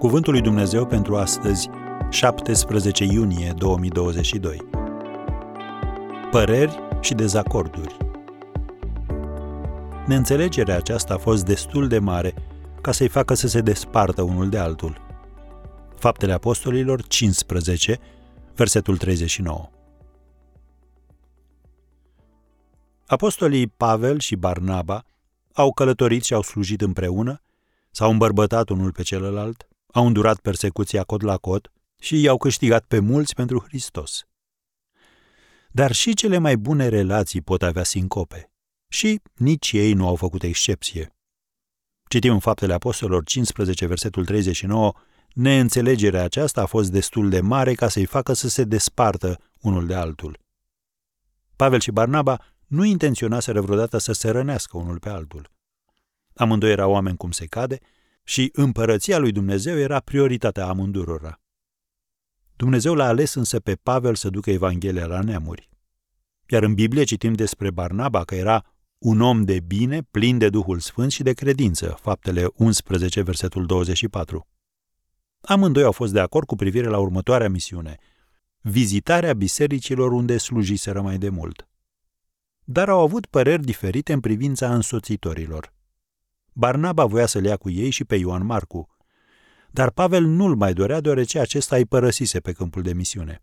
Cuvântul lui Dumnezeu pentru astăzi, 17 iunie 2022. Păreri și dezacorduri. Neînțelegerea aceasta a fost destul de mare ca să-i facă să se despartă unul de altul. Faptele Apostolilor 15, versetul 39. Apostolii Pavel și Barnaba au călătorit și au slujit împreună, s-au îmbărbătat unul pe celălalt, au îndurat persecuția cod la cod și i-au câștigat pe mulți pentru Hristos. Dar și cele mai bune relații pot avea sincope. Și nici ei nu au făcut excepție. Citim în Faptele Apostolilor 15, versetul 39, neînțelegerea aceasta a fost destul de mare ca să-i facă să se despartă unul de altul. Pavel și Barnaba nu intenționaseră vreodată să se rănească unul pe altul. Amândoi erau oameni cum se cade și împărăția lui Dumnezeu era prioritatea amândurora. Dumnezeu l-a ales însă pe Pavel să ducă Evanghelia la neamuri. Iar în Biblie citim despre Barnaba că era un om de bine, plin de Duhul Sfânt și de credință, faptele 11, versetul 24. Amândoi au fost de acord cu privire la următoarea misiune, vizitarea bisericilor unde slujiseră mai de mult. Dar au avut păreri diferite în privința însoțitorilor. Barnaba voia să-l ia cu ei și pe Ioan Marcu, dar Pavel nu-l mai dorea deoarece acesta îi părăsise pe câmpul de misiune.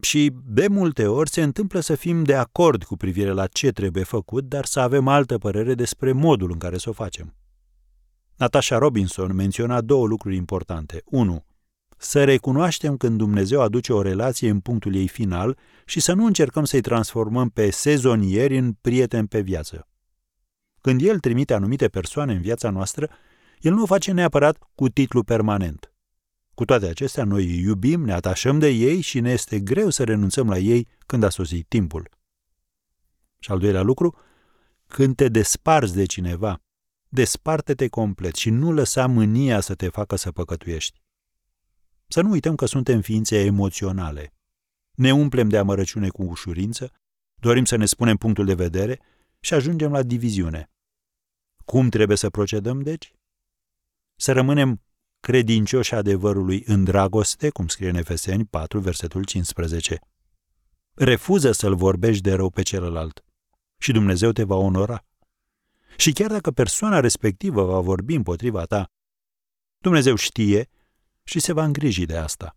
Și de multe ori se întâmplă să fim de acord cu privire la ce trebuie făcut, dar să avem altă părere despre modul în care să o facem. Natasha Robinson menționa două lucruri importante. 1. Să recunoaștem când Dumnezeu aduce o relație în punctul ei final și să nu încercăm să-i transformăm pe sezonieri în prieteni pe viață. Când El trimite anumite persoane în viața noastră, El nu o face neapărat cu titlu permanent. Cu toate acestea, noi îi iubim, ne atașăm de ei și ne este greu să renunțăm la ei când a sosit timpul. Și al doilea lucru, când te desparți de cineva, desparte-te complet și nu lăsa mânia să te facă să păcătuiești. Să nu uităm că suntem ființe emoționale. Ne umplem de amărăciune cu ușurință, dorim să ne spunem punctul de vedere și ajungem la diviziune. Cum trebuie să procedăm, deci? Să rămânem credincioși adevărului în dragoste, cum scrie în Efeseni 4, versetul 15. Refuză să-l vorbești de rău pe celălalt și Dumnezeu te va onora. Și chiar dacă persoana respectivă va vorbi împotriva ta, Dumnezeu știe și se va îngriji de asta.